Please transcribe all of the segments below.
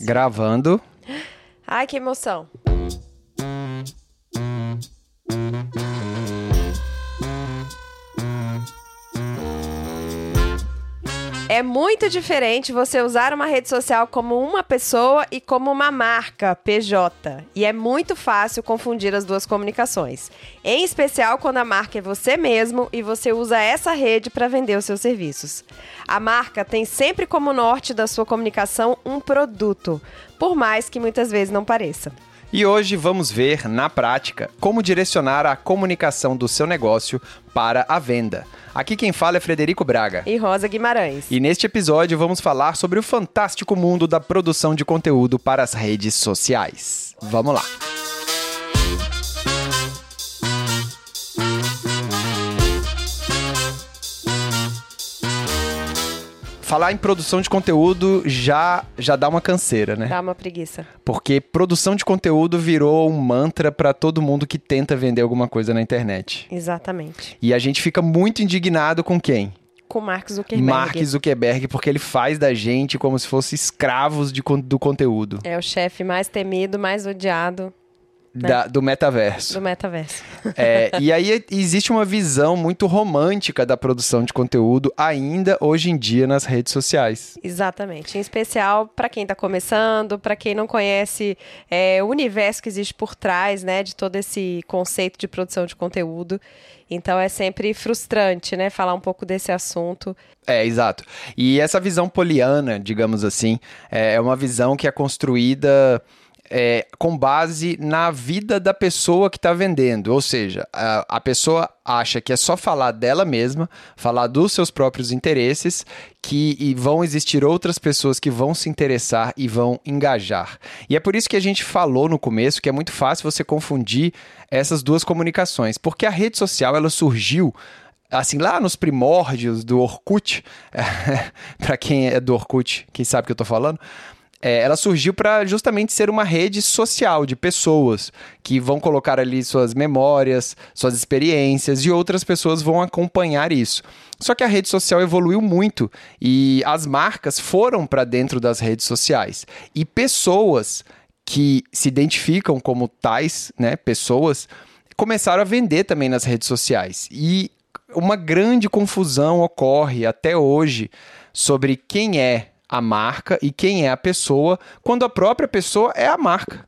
Gravando. Ai, que emoção. É muito diferente você usar uma rede social como uma pessoa e como uma marca PJ. E é muito fácil confundir as duas comunicações. Em especial quando a marca é você mesmo e você usa essa rede para vender os seus serviços. A marca tem sempre como norte da sua comunicação um produto, por mais que muitas vezes não pareça. E hoje vamos ver, na prática, como direcionar a comunicação do seu negócio para a venda. Aqui quem fala é Frederico Braga. E Rosa Guimarães. E neste episódio vamos falar sobre o fantástico mundo da produção de conteúdo para as redes sociais. Vamos lá! Falar em produção de conteúdo já já dá uma canseira, né? Dá uma preguiça. Porque produção de conteúdo virou um mantra para todo mundo que tenta vender alguma coisa na internet. Exatamente. E a gente fica muito indignado com quem? Com Mark Zuckerberg. Mark Zuckerberg, porque ele faz da gente como se fosse escravos de, do conteúdo. É o chefe mais temido, mais odiado né? da, do metaverso. Do metaverso. É, e aí existe uma visão muito romântica da produção de conteúdo ainda hoje em dia nas redes sociais. Exatamente. Em especial para quem está começando, para quem não conhece é, o universo que existe por trás né, de todo esse conceito de produção de conteúdo. Então é sempre frustrante, né, falar um pouco desse assunto. É, exato. E essa visão poliana, digamos assim, é uma visão que é construída é, com base na vida da pessoa que está vendendo. Ou seja, a, a, pessoa acha que é só falar dela mesma, falar dos seus próprios interesses, que vão existir outras pessoas que vão se interessar e vão engajar. E é por isso que a gente falou no começo que é muito fácil você confundir essas duas comunicações, porque a rede social ela surgiu assim, lá nos primórdios do Orkut, para quem é do Orkut, quem sabe o que eu estou falando, é, ela surgiu para justamente ser uma rede social de pessoas que vão colocar ali suas memórias, suas experiências e outras pessoas vão acompanhar isso. Só que a rede social evoluiu muito e as marcas foram para dentro das redes sociais e pessoas que se identificam como tais, né, pessoas, começaram a vender também nas redes sociais. E uma grande confusão ocorre até hoje sobre quem é a marca e quem é a pessoa, quando a própria pessoa é a marca.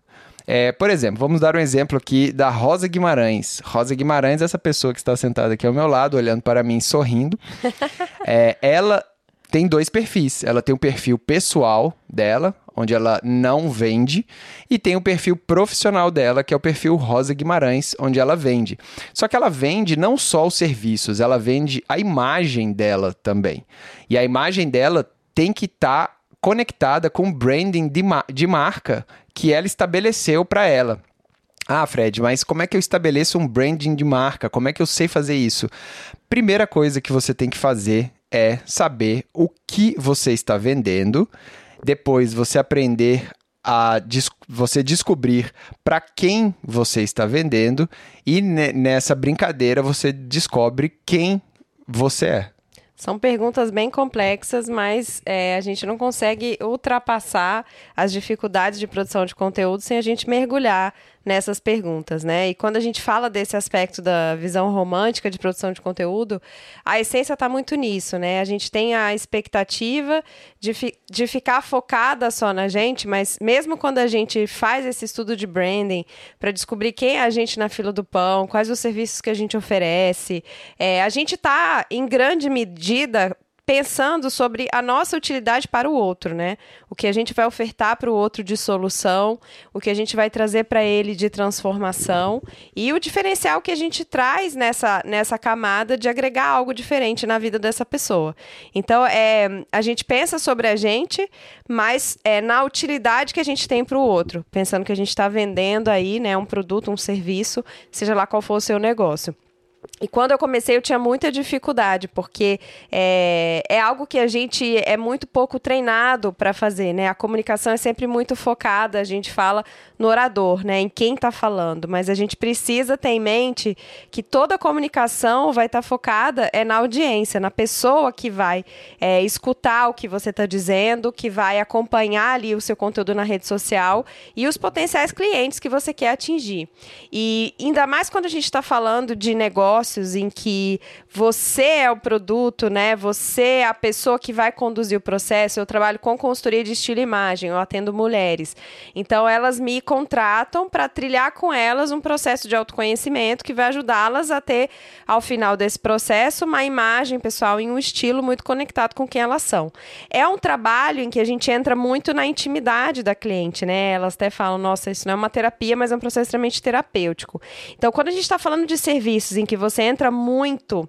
É, por exemplo, vamos dar um exemplo aqui da Rosa Guimarães. Rosa Guimarães, essa pessoa que está sentada aqui ao meu lado, olhando para mim, sorrindo. é, ela tem dois perfis. Ela tem o perfil pessoal dela, onde ela não vende, e tem o perfil profissional dela, que é o perfil Rosa Guimarães, onde ela vende. Só que ela vende não só os serviços, ela vende a imagem dela também. E a imagem dela tem que estar tá conectada com o branding de, ma de marca que ela estabeleceu para ela. Ah, Fred, mas como é que eu estabeleço um branding de marca? Como é que eu sei fazer isso? Primeira coisa que você tem que fazer é saber o que você está vendendo. Depois você aprender a des você descobrir para quem você está vendendo e nessa brincadeira você descobre quem você é. São perguntas bem complexas, mas é, a gente não consegue ultrapassar as dificuldades de produção de conteúdo sem a gente mergulhar nessas perguntas, né? E quando a gente fala desse aspecto da visão romântica de produção de conteúdo, a essência está muito nisso, né? A gente tem a expectativa de, fi de ficar focada só na gente, mas mesmo quando a gente faz esse estudo de branding para descobrir quem é a gente na fila do pão, quais os serviços que a gente oferece, é, a gente está, em grande medida, pensando sobre a nossa utilidade para o outro, né? O que a gente vai ofertar para o outro de solução, o que a gente vai trazer para ele de transformação e o diferencial que a gente traz nessa, nessa camada de agregar algo diferente na vida dessa pessoa. Então, é, a gente pensa sobre a gente, mas é na utilidade que a gente tem para o outro, pensando que a gente está vendendo aí, né, um produto, um serviço, seja lá qual for o seu negócio. E quando eu comecei, eu tinha muita dificuldade, porque é, é algo que a gente é muito pouco treinado para fazer, né? A comunicação é sempre muito focada, a gente fala no orador, né? Em quem está falando, mas a gente precisa ter em mente que toda a comunicação vai estar tá focada é na audiência, na pessoa que vai é, escutar o que você está dizendo, que vai acompanhar ali o seu conteúdo na rede social e os potenciais clientes que você quer atingir. E ainda mais quando a gente está falando de negócio negócios em que você é o produto, né? Você é a pessoa que vai conduzir o processo. Eu trabalho com consultoria de estilo e imagem, eu atendo mulheres. Então elas me contratam para trilhar com elas um processo de autoconhecimento que vai ajudá-las a ter ao final desse processo uma imagem pessoal em um estilo muito conectado com quem elas são. É um trabalho em que a gente entra muito na intimidade da cliente, né? Elas até falam, nossa, isso não é uma terapia, mas é um processo extremamente terapêutico. Então, quando a gente está falando de serviços em que você entra muito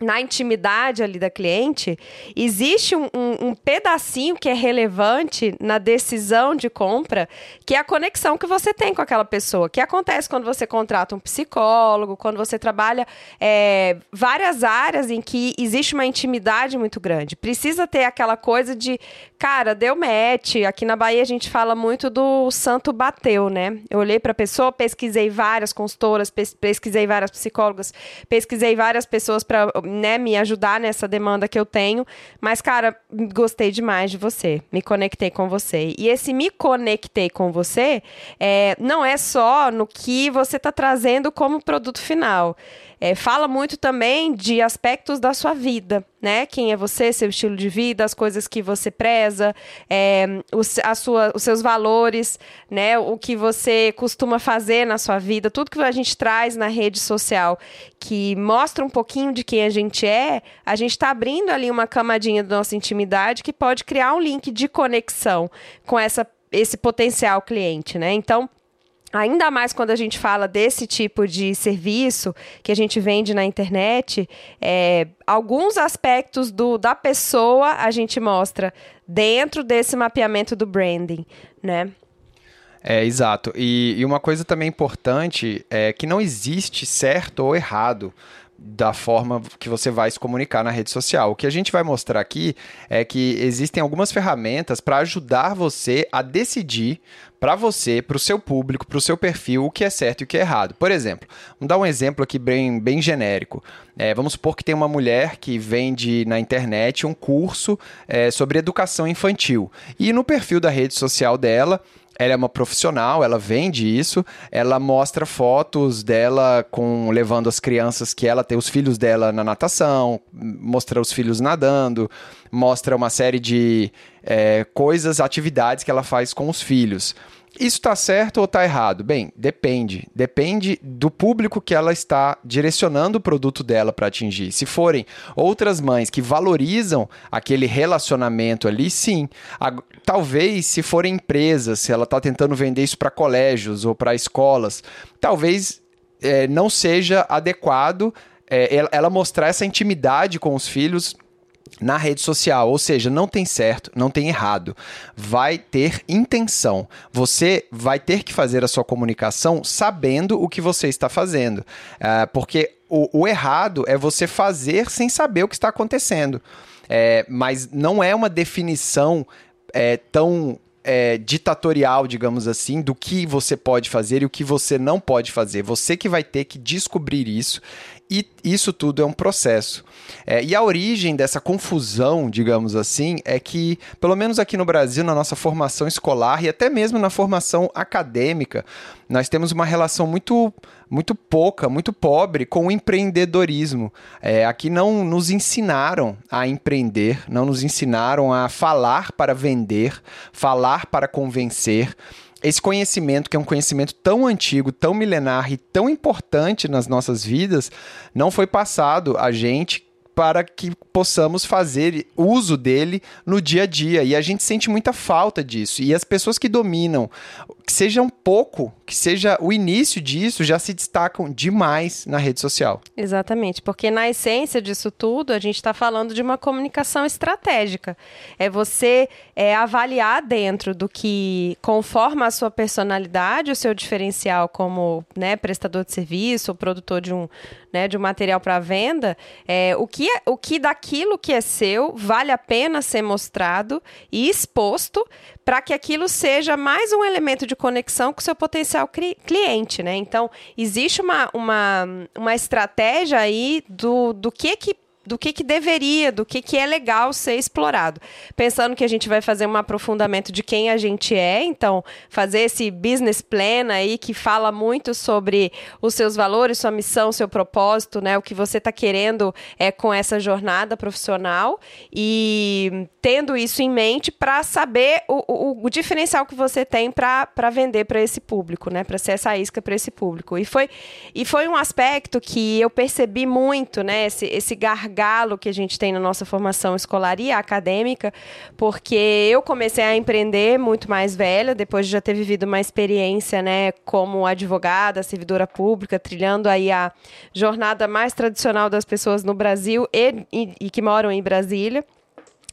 na intimidade ali da cliente, existe um, um, um, pedacinho que é relevante na decisão de compra, que é a conexão que você tem com aquela pessoa, que acontece quando você contrata um psicólogo, quando você trabalha é, várias áreas em que existe uma intimidade muito grande. Precisa ter aquela coisa de, cara, deu match. Aqui na Bahia a gente fala muito do santo bateu, né? Eu olhei para a pessoa, pesquisei várias consultoras, pesquisei várias psicólogas, pesquisei várias pessoas para né, me ajudar nessa demanda que eu tenho. Mas, cara, gostei demais de você. Me conectei com você. E esse me conectei com você é, não é só no que você está trazendo como produto final. É, fala muito também de aspectos da sua vida, né? Quem é você, seu estilo de vida, as coisas que você preza, é, os, a sua, os seus valores, né? O que você costuma fazer na sua vida, tudo que a gente traz na rede social que mostra um pouquinho de quem a gente é, a gente está abrindo ali uma camadinha da nossa intimidade que pode criar um link de conexão com essa, esse potencial cliente, né? Então, Ainda mais quando a gente fala desse tipo de serviço que a gente vende na internet, é, alguns aspectos do, da pessoa a gente mostra dentro desse mapeamento do branding, né? É, exato. E, e uma coisa também importante é que não existe certo ou errado da forma que você vai se comunicar na rede social. O que a gente vai mostrar aqui é que existem algumas ferramentas para ajudar você a decidir para você, para o seu público, para o seu perfil, o que é certo e o que é errado. Por exemplo, vamos dar um exemplo aqui bem, bem genérico. É, vamos supor que tem uma mulher que vende na internet um curso é, sobre educação infantil. E no perfil da rede social dela, ela é uma profissional, ela vende isso, ela mostra fotos dela com levando as crianças que ela tem os filhos dela na natação, mostra os filhos nadando, mostra uma série de é, coisas, atividades que ela faz com os filhos. Isso está certo ou está errado? Bem, depende. Depende do público que ela está direcionando o produto dela para atingir. Se forem outras mães que valorizam aquele relacionamento ali, sim. Talvez, se forem empresas, se ela está tentando vender isso para colégios ou para escolas, talvez é, não seja adequado é, ela mostrar essa intimidade com os filhos na rede social, ou seja, não tem certo, não tem errado. Vai ter intenção. Você vai ter que fazer a sua comunicação sabendo o que você está fazendo. Uh, porque o, o, errado é você fazer sem saber o que está acontecendo. É, mas não é uma definição é, tão é, ditatorial, digamos assim, do que você pode fazer e o que você não pode fazer. Você que vai ter que descobrir isso e isso tudo é um processo. É, e a origem dessa confusão, digamos assim, é que, pelo menos aqui no Brasil, na nossa formação escolar e até mesmo na formação acadêmica, nós temos uma relação muito, muito pouca, muito pobre com o empreendedorismo. É, aqui não nos ensinaram a empreender, não nos ensinaram a falar para vender, falar para convencer esse conhecimento, que é um conhecimento tão antigo, tão milenar e tão importante nas nossas vidas, não foi passado a gente para que possamos fazer uso dele no dia a dia. E a gente sente muita falta disso. E as pessoas que dominam, que seja um pouco, que seja o início disso, já se destacam demais na rede social. Exatamente, porque na essência disso tudo, a gente está falando de uma comunicação estratégica. É você é, avaliar dentro do que conforma a sua personalidade, o seu diferencial como né, prestador de serviço ou produtor de um, né, de um material para venda, é, o, que é, o que daquilo que é seu vale a pena ser mostrado e exposto para que aquilo seja mais um elemento de conexão com o seu potencial cliente, né? Então, existe uma, uma, uma estratégia aí do, do que que do que, que deveria, do que, que é legal ser explorado. Pensando que a gente vai fazer um aprofundamento de quem a gente é, então fazer esse business plan aí que fala muito sobre os seus valores, sua missão, seu propósito, né? O que você está querendo é com essa jornada profissional e tendo isso em mente para saber o, o, o, diferencial que você tem para vender para esse público, né? Para ser essa isca para esse público. E foi, e foi um aspecto que eu percebi muito, né? Esse, esse gargalo gargalo que a gente tem na nossa formação escolar e acadêmica, porque eu comecei a empreender muito mais velha, depois de já ter vivido uma experiência, né, como advogada, servidora pública, trilhando aí a jornada mais tradicional das pessoas no Brasil e, e, e que moram em Brasília.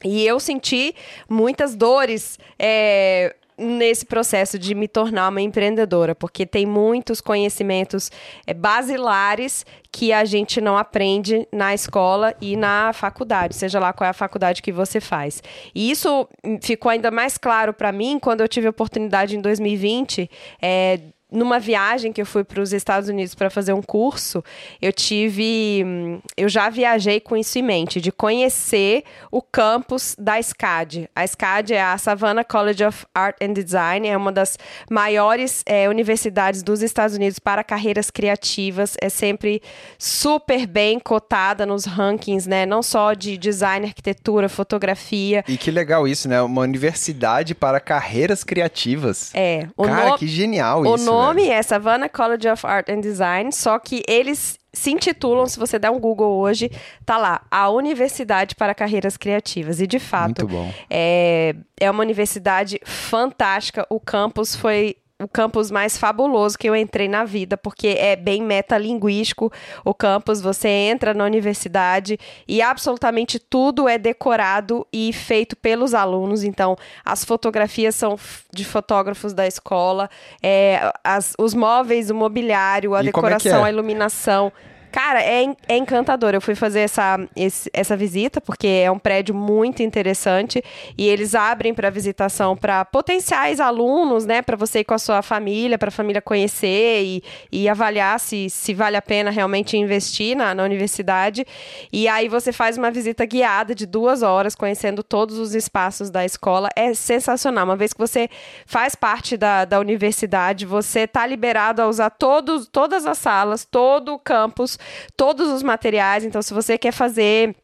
E eu senti muitas dores é, nesse processo de me tornar uma empreendedora, porque tem muitos conhecimentos é, basilares que a gente não aprende na escola e na faculdade, seja lá qual é a faculdade que você faz. E isso ficou ainda mais claro para mim quando eu tive a oportunidade em 2020 é, numa viagem que eu fui para os Estados Unidos para fazer um curso, eu tive. Eu já viajei com isso em mente, de conhecer o campus da SCAD. A SCAD é a Savannah College of Art and Design, é uma das maiores é, universidades dos Estados Unidos para carreiras criativas, é sempre super bem cotada nos rankings, né? Não só de design, arquitetura, fotografia. E que legal isso, né? Uma universidade para carreiras criativas. É. Cara, no... que genial o isso nome é Savannah College of Art and Design, só que eles se intitulam, se você der um Google hoje, tá lá, a Universidade para Carreiras Criativas. E de fato, é, é uma universidade fantástica. O campus foi o campus mais fabuloso que eu entrei na vida, porque é bem metalinguístico o campus. Você entra na universidade e absolutamente tudo é decorado e feito pelos alunos. Então, as fotografias são de fotógrafos da escola, é, as, os móveis, o mobiliário, a e decoração, é é? a iluminação. Cara, é, é encantador. Eu fui fazer essa, esse, essa visita, porque é um prédio muito interessante e eles abrem para visitação para potenciais alunos, né? Para você ir com a sua família, para a família conhecer e, e avaliar se, se vale a pena realmente investir na, na universidade. E aí você faz uma visita guiada de duas horas, conhecendo todos os espaços da escola. É sensacional. Uma vez que você faz parte da, da universidade, você está liberado a usar todos, todas as salas, todo o campus todos os materiais. Então, se você quer fazer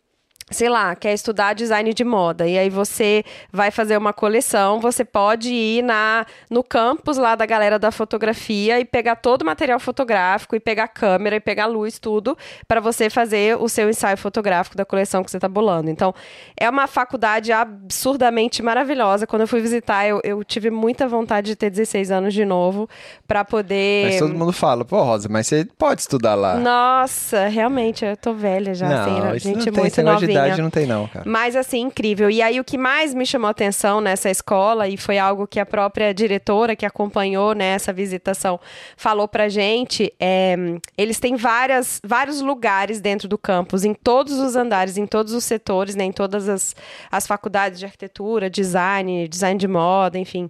sei lá, quer estudar design de moda e aí você vai fazer uma coleção, você pode ir na no campus lá da galera da fotografia e pegar todo o material fotográfico e pegar câmera e pegar luz tudo para você fazer o seu ensaio fotográfico da coleção que você está bolando. Então, é uma faculdade absurdamente maravilhosa. Quando eu fui visitar, eu, eu tive muita vontade de ter 16 anos de novo para poder Mas todo mundo fala, pô, Rosa, mas você pode estudar lá. Nossa, realmente, eu tô velha já, não, assim, gente muito novinha verdade não tem não, cara. Mas assim, incrível. E aí o que mais me chamou atenção nessa escola, e foi algo que a própria diretora que acompanhou nessa né, visitação falou pra gente, é, eles têm várias, vários lugares dentro do campus, em todos os andares, em todos os setores, né, em todas as, as faculdades de arquitetura, design, design de moda, enfim.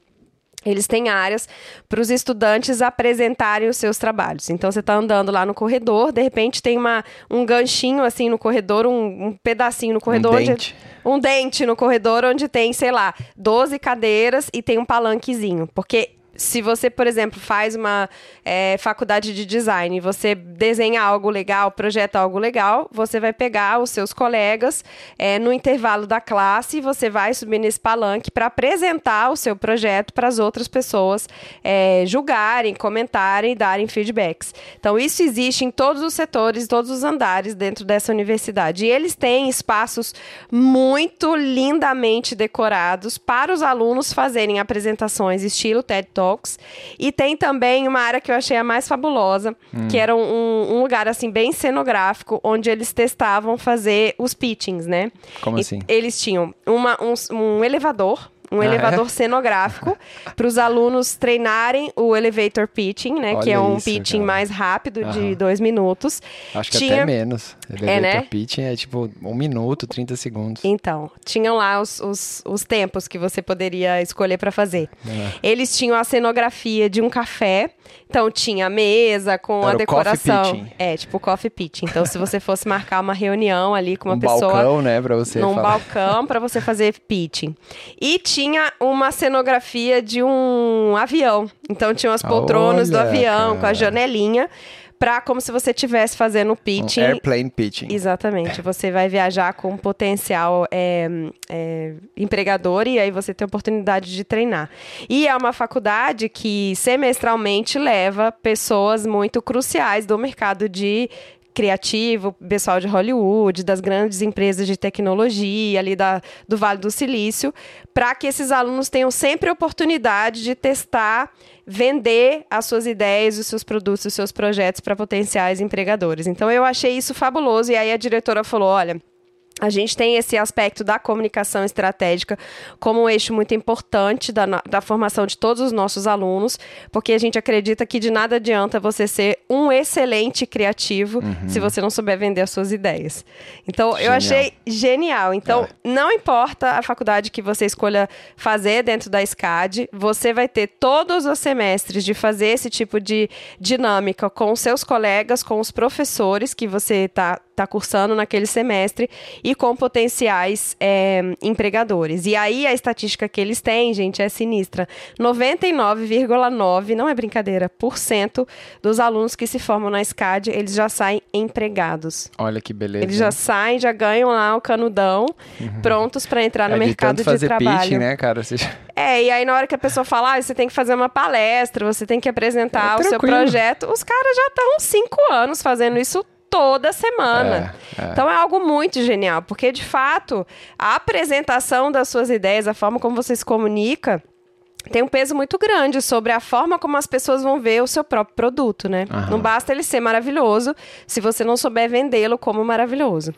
Eles têm áreas para os estudantes apresentarem os seus trabalhos. Então, você está andando lá no corredor, de repente tem uma, um ganchinho assim no corredor, um, um pedacinho no corredor. Um dente. Onde, um dente no corredor onde tem, sei lá, 12 cadeiras e tem um palanquezinho. Porque se você, por exemplo, faz uma é, faculdade de design, você desenha algo legal, projeta algo legal, você vai pegar os seus colegas é, no intervalo da classe e você vai subir nesse palanque para apresentar o seu projeto para as outras pessoas é, julgarem, comentarem e darem feedbacks. Então, isso existe em todos os setores, todos os andares dentro dessa universidade. E eles têm espaços muito lindamente decorados para os alunos fazerem apresentações estilo TED Talk E tem também uma área que eu achei a mais fabulosa, hum. que era um, um, lugar assim bem cenográfico, onde eles testavam fazer os pitchings, né? Como e assim? Eles tinham uma, um, um elevador um ah, é? elevador é? cenográfico para os alunos treinarem o elevator pitching, né? Olha que é um isso, pitching cara. mais rápido uhum. de dois minutos. Acho que tinha... até menos. Elevator é, né? pitching é tipo um minuto, 30 segundos. Então, tinham lá os, os, os tempos que você poderia escolher para fazer. É. Eles tinham a cenografia de um café. Então, tinha a mesa com Era a decoração. É, tipo coffee pitching. Então, se você fosse marcar uma reunião ali com uma um pessoa. balcão, né? Pra você num falar. balcão para você fazer pitching. E tinha uma cenografia de um avião. Então tinha as poltronas Olha, do avião cara. com a janelinha para como se você estivesse fazendo pitching. Um airplane pitching. Exatamente. Você vai viajar com um potencial é, é, empregador e aí você tem a oportunidade de treinar. E é uma faculdade que semestralmente leva pessoas muito cruciais do mercado de criativo, pessoal de Hollywood, das grandes empresas de tecnologia ali da, do Vale do Silício, para que esses alunos tenham sempre a oportunidade de testar, vender as suas ideias, os seus produtos, os seus projetos para potenciais empregadores. Então eu achei isso fabuloso e aí a diretora falou, olha, a gente tem esse aspecto da comunicação estratégica como um eixo muito importante da, da, formação de todos os nossos alunos, porque a gente acredita que de nada adianta você ser um excelente criativo uhum. se você não souber vender as suas ideias. Então, genial. eu achei genial. Então, é. não importa a faculdade que você escolha fazer dentro da SCAD, você vai ter todos os semestres de fazer esse tipo de dinâmica com os seus colegas, com os professores que você está tá cursando naquele semestre e com potenciais é, empregadores. E aí a estatística que eles têm, gente, é sinistra. 99,9, não é brincadeira, por cento dos alunos que se formam na SCAD, eles já saem empregados. Olha que beleza. Eles já saem, já ganham lá o canudão, uhum. prontos para entrar no é, mercado de, fazer trabalho. Pitch, né, cara? Você... É, e aí na hora que a pessoa fala, ah, você tem que fazer uma palestra, você tem que apresentar é, o seu projeto, os caras já estão cinco anos fazendo isso toda semana. É, é. Então é algo muito genial, porque de fato a apresentação das suas ideias, a forma como você se comunica, tem um peso muito grande sobre a forma como as pessoas vão ver o seu próprio produto, né? Aham. Não basta ele ser maravilhoso se você não souber vendê-lo como maravilhoso.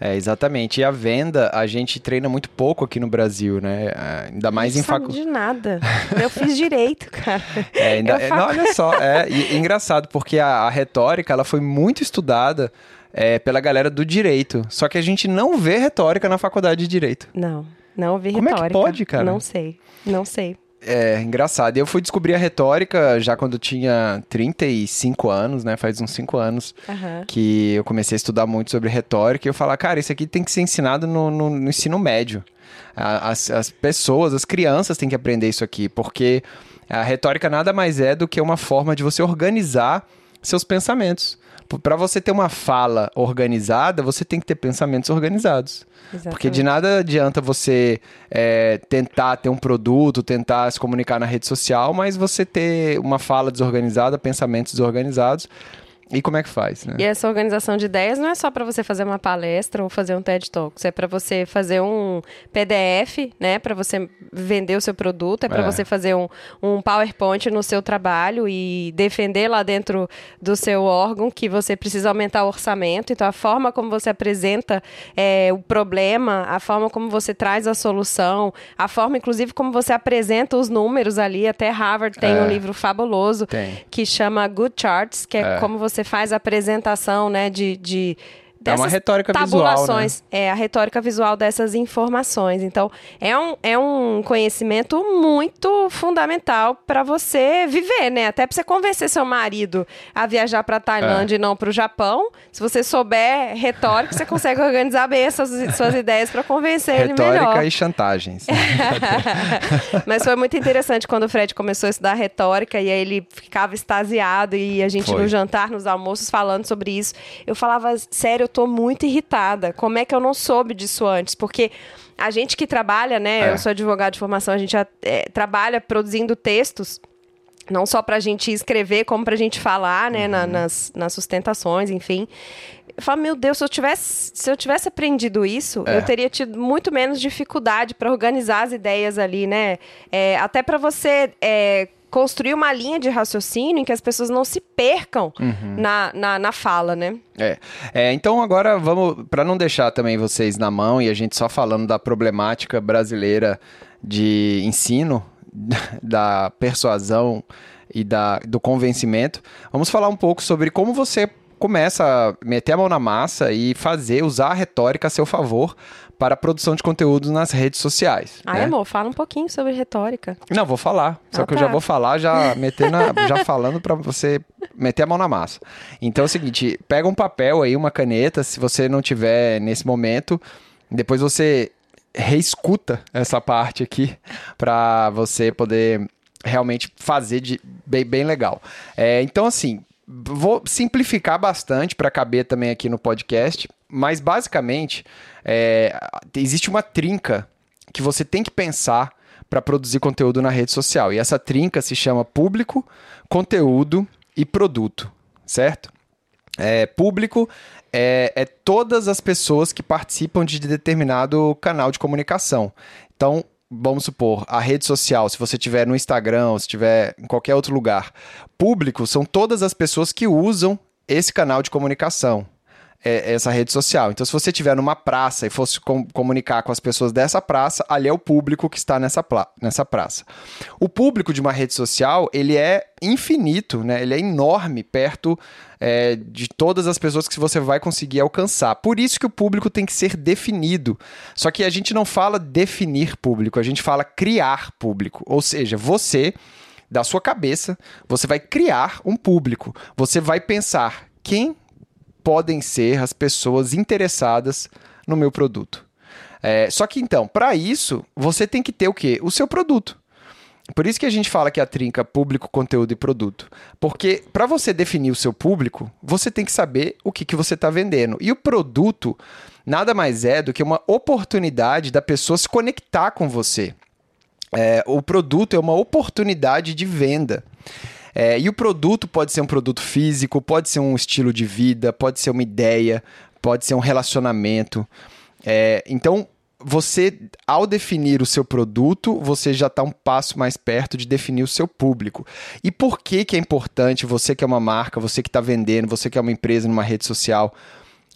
É, exatamente. E a venda, a gente treina muito pouco aqui no Brasil, né? Ainda mais não em faculdade. de nada. Eu fiz direito, cara. É, ainda... é, não, olha só, é, e, engraçado, porque a, a, retórica, ela foi muito estudada é, pela galera do direito. Só que a gente não vê retórica na faculdade de direito. Não, não vi Como retórica. Como é que pode, cara? Não sei, não sei. É, engraçado. Eu fui descobrir a retórica já quando eu tinha 35 anos, né? Faz uns 5 anos uhum. que eu comecei a estudar muito sobre retórica e eu falar, cara, isso aqui tem que ser ensinado no, no, no ensino médio. As, as pessoas, as crianças têm que aprender isso aqui, porque a retórica nada mais é do que uma forma de você organizar seus pensamentos. Para você ter uma fala organizada, você tem que ter pensamentos organizados. Exatamente. Porque de nada adianta você é, tentar ter um produto, tentar se comunicar na rede social, mas você ter uma fala desorganizada, pensamentos desorganizados. E como é que faz, né? E essa organização de ideias não é só para você fazer uma palestra ou fazer um TED Talks, é para você fazer um PDF, né, para você vender o seu produto, é para é. você fazer um, um PowerPoint no seu trabalho e defender lá dentro do seu órgão que você precisa aumentar o orçamento. Então, a forma como você apresenta é, o problema, a forma como você traz a solução, a forma, inclusive, como você apresenta os números ali. Até Harvard tem é. um livro fabuloso tem. que chama Good Charts, que é, é. como você você faz a apresentação né, de, de é uma retórica tabulações, visual, né? é a retórica visual dessas informações. Então, é um, é um conhecimento muito fundamental para você viver, né? Até para você convencer seu marido a viajar para Tailândia é. e não para o Japão. Se você souber retórica, você consegue organizar bem essas suas ideias para convencer retórica ele melhor. Retórica e chantagens. Mas foi muito interessante quando o Fred começou a estudar retórica e aí ele ficava extasiado e a gente foi. no jantar, nos almoços falando sobre isso. Eu falava, sério, tô muito irritada. Como é que eu não soube disso antes? Porque a gente que trabalha, né? É. Eu sou advogado de formação, a gente é, trabalha produzindo textos não só para a gente escrever, como para a gente falar, né, uhum. na, nas, nas sustentações, enfim. Eu falo, meu Deus, se eu tivesse, se eu tivesse aprendido isso, é. eu teria tido muito menos dificuldade para organizar as ideias ali, né? É, até para você é, construir uma linha de raciocínio em que as pessoas não se percam uhum. na, na, na, fala, né? É. é então agora vamos, para não deixar também vocês na mão e a gente só falando da problemática brasileira de ensino, da persuasão e da, do convencimento, vamos falar um pouco sobre como você começa a meter a mão na massa e fazer, usar a retórica a seu favor para a produção de conteúdo nas redes sociais. Ai, né? amor, fala um pouquinho sobre retórica. Não, vou falar. Só ah, que tá. eu já vou falar, já metendo, já falando para você meter a mão na massa. Então é o seguinte, pega um papel aí, uma caneta, se você não tiver nesse momento, depois você reescuta essa parte aqui para você poder realmente fazer de bem, bem legal. É, então, assim, vou simplificar bastante para caber também aqui no podcast, mas basicamente é, existe uma trinca que você tem que pensar para produzir conteúdo na rede social. E essa trinca se chama público, conteúdo e produto, certo? É, público é, é todas as pessoas que participam de determinado canal de comunicação. Então, vamos supor, a rede social, se você tiver no Instagram, se tiver em qualquer outro lugar, público são todas as pessoas que usam esse canal de comunicação é, essa rede social. Então, se você estiver numa praça e fosse com, comunicar com as pessoas dessa praça, ali é o público que está nessa, nessa praça. O público de uma rede social, ele é infinito, né? Ele é enorme perto é, de todas as pessoas que você vai conseguir alcançar. Por isso que o público tem que ser definido. Só que a gente não fala definir público, a gente fala criar público. Ou seja, você da sua cabeça, você vai criar um público. Você vai pensar quem podem ser as pessoas interessadas no meu produto. É, só que então, para isso, você tem que ter o quê? O seu produto. Por isso que a gente fala que a trinca público, conteúdo e produto. Porque para você definir o seu público, você tem que saber o que, que você está vendendo. E o produto nada mais é do que uma oportunidade da pessoa se conectar com você. É, o produto é uma oportunidade de venda. É, e o produto pode ser um produto físico, pode ser um estilo de vida, pode ser uma ideia, pode ser um relacionamento. É, então, você, ao definir o seu produto, você já está um passo mais perto de definir o seu público. E por que, que é importante você que é uma marca, você que está vendendo, você que é uma empresa numa rede social,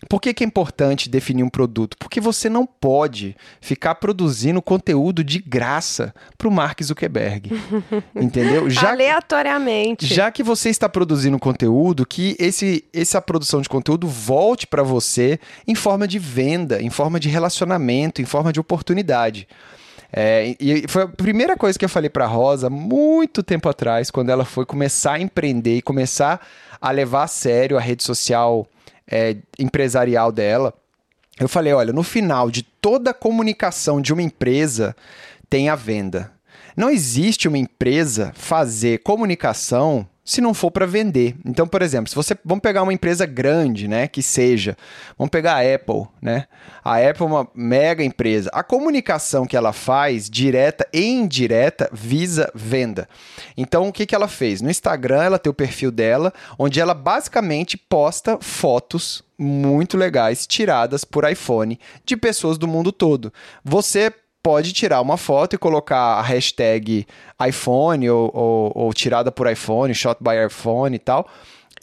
por que, que é importante definir um produto? Porque você não pode ficar produzindo conteúdo de graça para o Mark Zuckerberg. entendeu? Já, Aleatoriamente. Já que você está produzindo conteúdo, que esse, essa produção de conteúdo volte para você em forma de venda, em forma de relacionamento, em forma de oportunidade. É, e foi a primeira coisa que eu falei para Rosa muito tempo atrás, quando ela foi começar a empreender e começar a levar a sério a rede social é, empresarial dela, eu falei: olha, no final de toda comunicação de uma empresa tem a venda. Não existe uma empresa fazer comunicação se não for para vender. Então, por exemplo, se você vamos pegar uma empresa grande, né, que seja, vamos pegar a Apple, né? A Apple é uma mega empresa. A comunicação que ela faz, direta e indireta, visa venda. Então, o que que ela fez? No Instagram, ela tem o perfil dela, onde ela basicamente posta fotos muito legais tiradas por iPhone de pessoas do mundo todo. Você pode tirar uma foto e colocar a hashtag iPhone ou, ou, ou, tirada por iPhone, shot by iPhone e tal.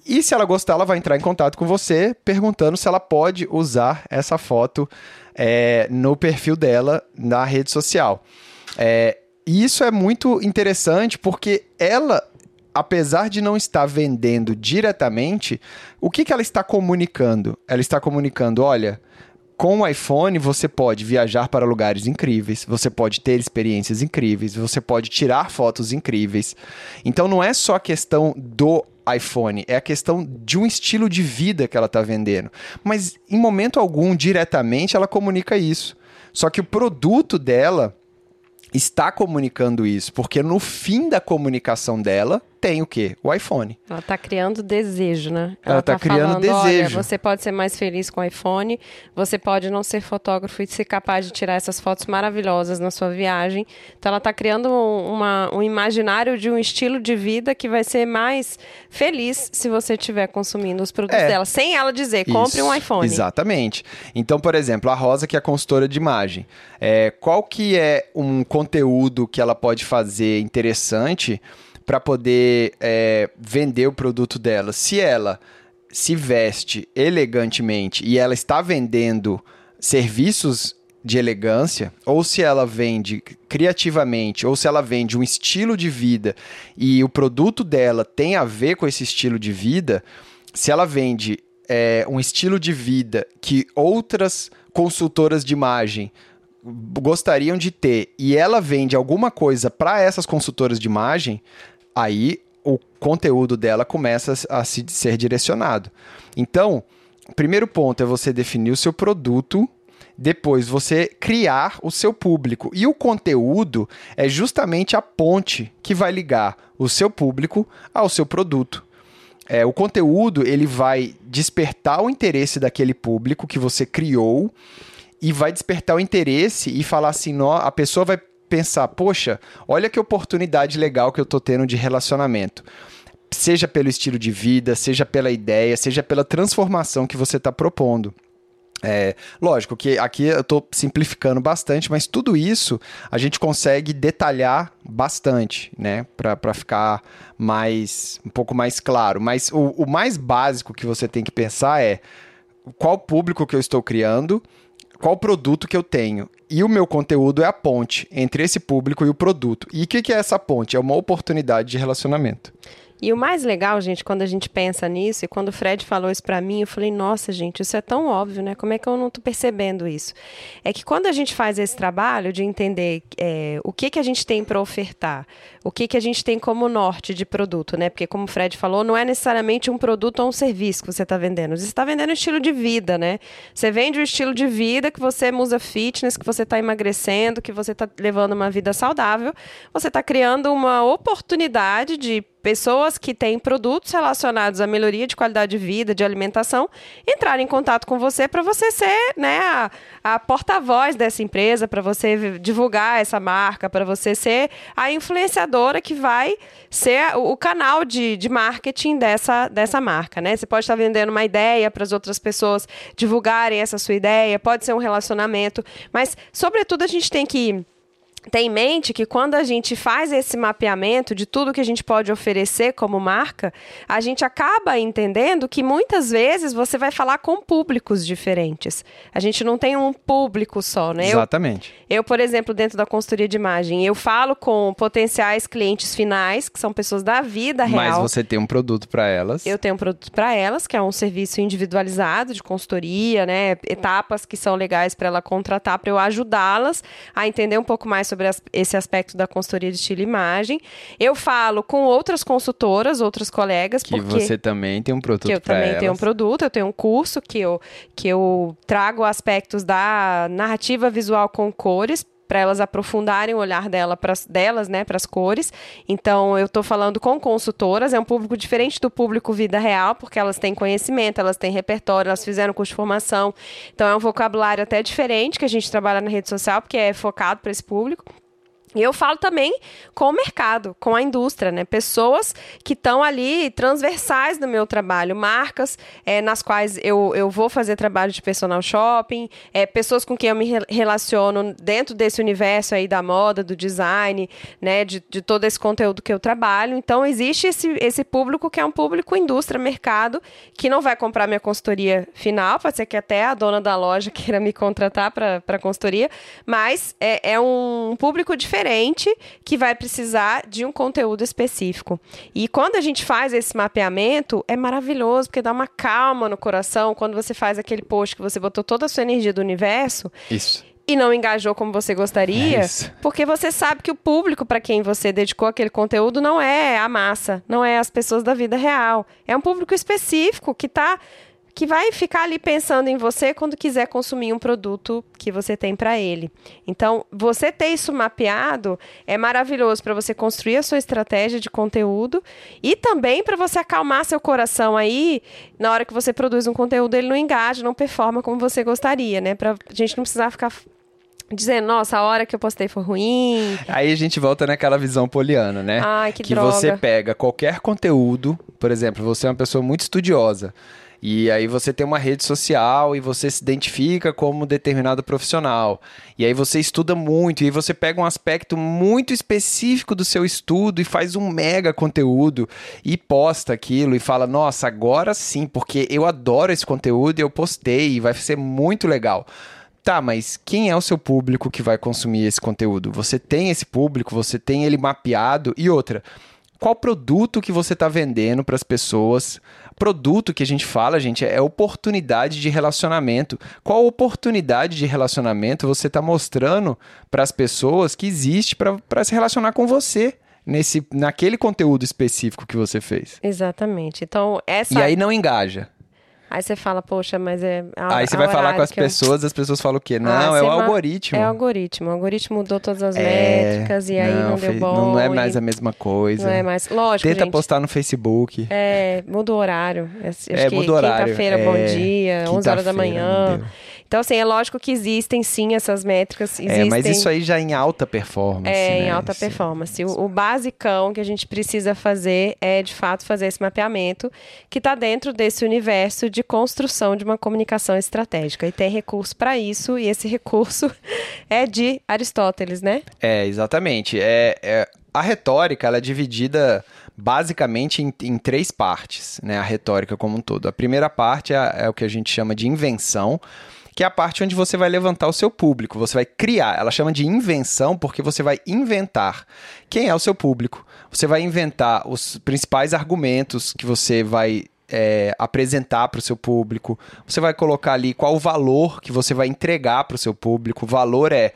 E se ela gostar, ela vai entrar em contato com você perguntando se ela pode usar essa foto é, no perfil dela na rede social. É, e isso é muito interessante porque ela apesar de não estar vendendo diretamente, o que, que ela está comunicando? Ela está comunicando, olha, com o iPhone você pode viajar para lugares incríveis, você pode ter experiências incríveis, você pode tirar fotos incríveis. Então não é só a questão do iPhone, é a questão de um estilo de vida que ela está vendendo. Mas em momento algum, diretamente, ela comunica isso. Só que o produto dela está comunicando isso, porque no fim da comunicação dela tem o quê? O iPhone. Ela está criando desejo, né? Ela está tá criando falando, desejo. Olha, você pode ser mais feliz com o iPhone, você pode não ser fotógrafo e ser capaz de tirar essas fotos maravilhosas na sua viagem. Então ela está criando um, uma, um imaginário de um estilo de vida que vai ser mais feliz se você estiver consumindo os produtos é, dela, sem ela dizer, compre isso, um iPhone. Exatamente. Então, por exemplo, a Rosa, que é a consultora de imagem, é, qual que é um conteúdo que ela pode fazer interessante para poder é, vender o produto dela. Se ela se veste elegantemente e ela está vendendo serviços de elegância, ou se ela vende criativamente, ou se ela vende um estilo de vida e o produto dela tem a ver com esse estilo de vida, se ela vende é, um estilo de vida que outras consultoras de imagem gostariam de ter e ela vende alguma coisa para essas consultoras de imagem, aí o conteúdo dela começa a se ser direcionado. Então, o primeiro ponto é você definir o seu produto, depois você criar o seu público. E o conteúdo é justamente a ponte que vai ligar o seu público ao seu produto. É, o conteúdo ele vai despertar o interesse daquele público que você criou e vai despertar o interesse e falar assim, a pessoa vai pensar, poxa, olha que oportunidade legal que eu tô tendo de relacionamento. Seja pelo estilo de vida, seja pela ideia, seja pela transformação que você está propondo. É, lógico que aqui eu estou simplificando bastante, mas tudo isso a gente consegue detalhar bastante, né? Para ficar mais um pouco mais claro. Mas o, o mais básico que você tem que pensar é qual público que eu estou criando qual produto que eu tenho. E o meu conteúdo é a ponte entre esse público e o produto. E o que, que é essa ponte? É uma oportunidade de relacionamento. E o mais legal, gente, quando a gente pensa nisso, e quando o Fred falou isso para mim, eu falei, nossa, gente, isso é tão óbvio, né? Como é que eu não tô percebendo isso? É que quando a gente faz esse trabalho de entender é, o que, que a gente tem para ofertar, o que, que a gente tem como norte de produto, né? Porque, como o Fred falou, não é necessariamente um produto ou um serviço que você está vendendo. Você está vendendo um estilo de vida, né? Você vende o um estilo de vida que você usa fitness, que você está emagrecendo, que você está levando uma vida saudável. Você está criando uma oportunidade de pessoas que têm produtos relacionados à melhoria de qualidade de vida, de alimentação, entrar em contato com você para você ser né, a, a porta-voz dessa empresa, para você divulgar essa marca, para você ser a influenciadora que vai ser o, o canal de, de marketing dessa, dessa marca. Né? Você pode estar vendendo uma ideia para as outras pessoas divulgarem essa sua ideia, pode ser um relacionamento, mas, sobretudo, a gente tem que tem em mente que quando a gente faz esse mapeamento de tudo que a gente pode oferecer como marca, a gente acaba entendendo que muitas vezes você vai falar com públicos diferentes. A gente não tem um público só, né? Exatamente. Eu, eu por exemplo, dentro da consultoria de imagem, eu falo com potenciais clientes finais, que são pessoas da vida real. Mas você tem um produto para elas. Eu tenho um produto para elas, que é um serviço individualizado de consultoria, né? Etapas que são legais para ela contratar, para eu ajudá-las a entender um pouco mais sobre as, esse aspecto da consultoria de estilo e imagem. Eu falo com outras consultoras, outras colegas. Que você também tem um produto Que eu também elas. tenho um produto, eu tenho um curso que eu, que eu trago aspectos da narrativa visual com cores para elas aprofundarem o olhar dela delas, né, para as cores. Então, eu estou falando com consultoras, é um público diferente do público vida real, porque elas têm conhecimento, elas têm repertório, elas fizeram curso de formação. Então, é um vocabulário até diferente que a gente trabalha na rede social, porque é focado para esse público. E eu falo também com o mercado, com a indústria, né? Pessoas que estão ali transversais no meu trabalho, marcas é, nas quais eu, eu vou fazer trabalho de personal shopping, é, pessoas com quem eu me relaciono dentro desse universo aí da moda, do design, né? De, de todo esse conteúdo que eu trabalho. Então, existe esse, esse público que é um público indústria, mercado, que não vai comprar minha consultoria final, pode ser que até a dona da loja queira me contratar para consultoria, mas é, é um público diferente diferente que vai precisar de um conteúdo específico. E quando a gente faz esse mapeamento, é maravilhoso, porque dá uma calma no coração quando você faz aquele post que você botou toda a sua energia do universo. Isso e não engajou como você gostaria, é porque você sabe que o público para quem você dedicou aquele conteúdo não é a massa, não é as pessoas da vida real. É um público específico que tá que vai ficar ali pensando em você quando quiser consumir um produto que você tem para ele. Então, você ter isso mapeado é maravilhoso para você construir a sua estratégia de conteúdo e também para você acalmar seu coração aí na hora que você produz um conteúdo ele não engaja, não performa como você gostaria, né? Para a gente não precisar ficar dizendo, nossa, a hora que eu postei foi ruim. Aí a gente volta naquela visão poliana, né? Ai, que, que droga. você pega qualquer conteúdo, por exemplo, você é uma pessoa muito estudiosa. E aí você tem uma rede social e você se identifica como determinado profissional. E aí você estuda muito e você pega um aspecto muito específico do seu estudo e faz um mega conteúdo e posta aquilo e fala: "Nossa, agora sim, porque eu adoro esse conteúdo e eu postei e vai ser muito legal". Tá, mas quem é o seu público que vai consumir esse conteúdo? Você tem esse público, você tem ele mapeado e outra, qual produto que você está vendendo para as pessoas? Produto que a gente fala, gente, é oportunidade de relacionamento. Qual oportunidade de relacionamento você está mostrando para as pessoas que existe para se relacionar com você? Nesse, naquele conteúdo específico que você fez. Exatamente. Então, essa. E aí não engaja. Aí você fala, poxa, mas é. A, aí você vai falar com as pessoas, eu... as pessoas falam o quê? Não, ah, é o algoritmo. É o algoritmo. O algoritmo mudou todas as é... métricas e aí não, não deu bom. Não é mais a mesma coisa. Não é mais. Lógico. Tenta gente, postar no Facebook. É, muda o horário. Acho é, muda o horário. Quinta-feira, é... bom dia, 11 horas da manhã. Então, assim, é lógico que existem sim essas métricas. Existem... É, mas isso aí já é em alta performance. É, né? em alta performance. O, o, basicão que a gente precisa fazer é, de fato, fazer esse mapeamento que está dentro desse universo de construção de uma comunicação estratégica. E tem recurso para isso, e esse recurso é de Aristóteles, né? É, exatamente. É, é a retórica ela é dividida basicamente em, em, três partes, né? A retórica como um todo. A primeira parte é, é o que a gente chama de invenção que é a parte onde você vai levantar o seu público, você vai criar. Ela chama de invenção porque você vai inventar quem é o seu público. Você vai inventar os principais argumentos que você vai é, apresentar para o seu público. Você vai colocar ali qual o valor que você vai entregar para o seu público. O valor é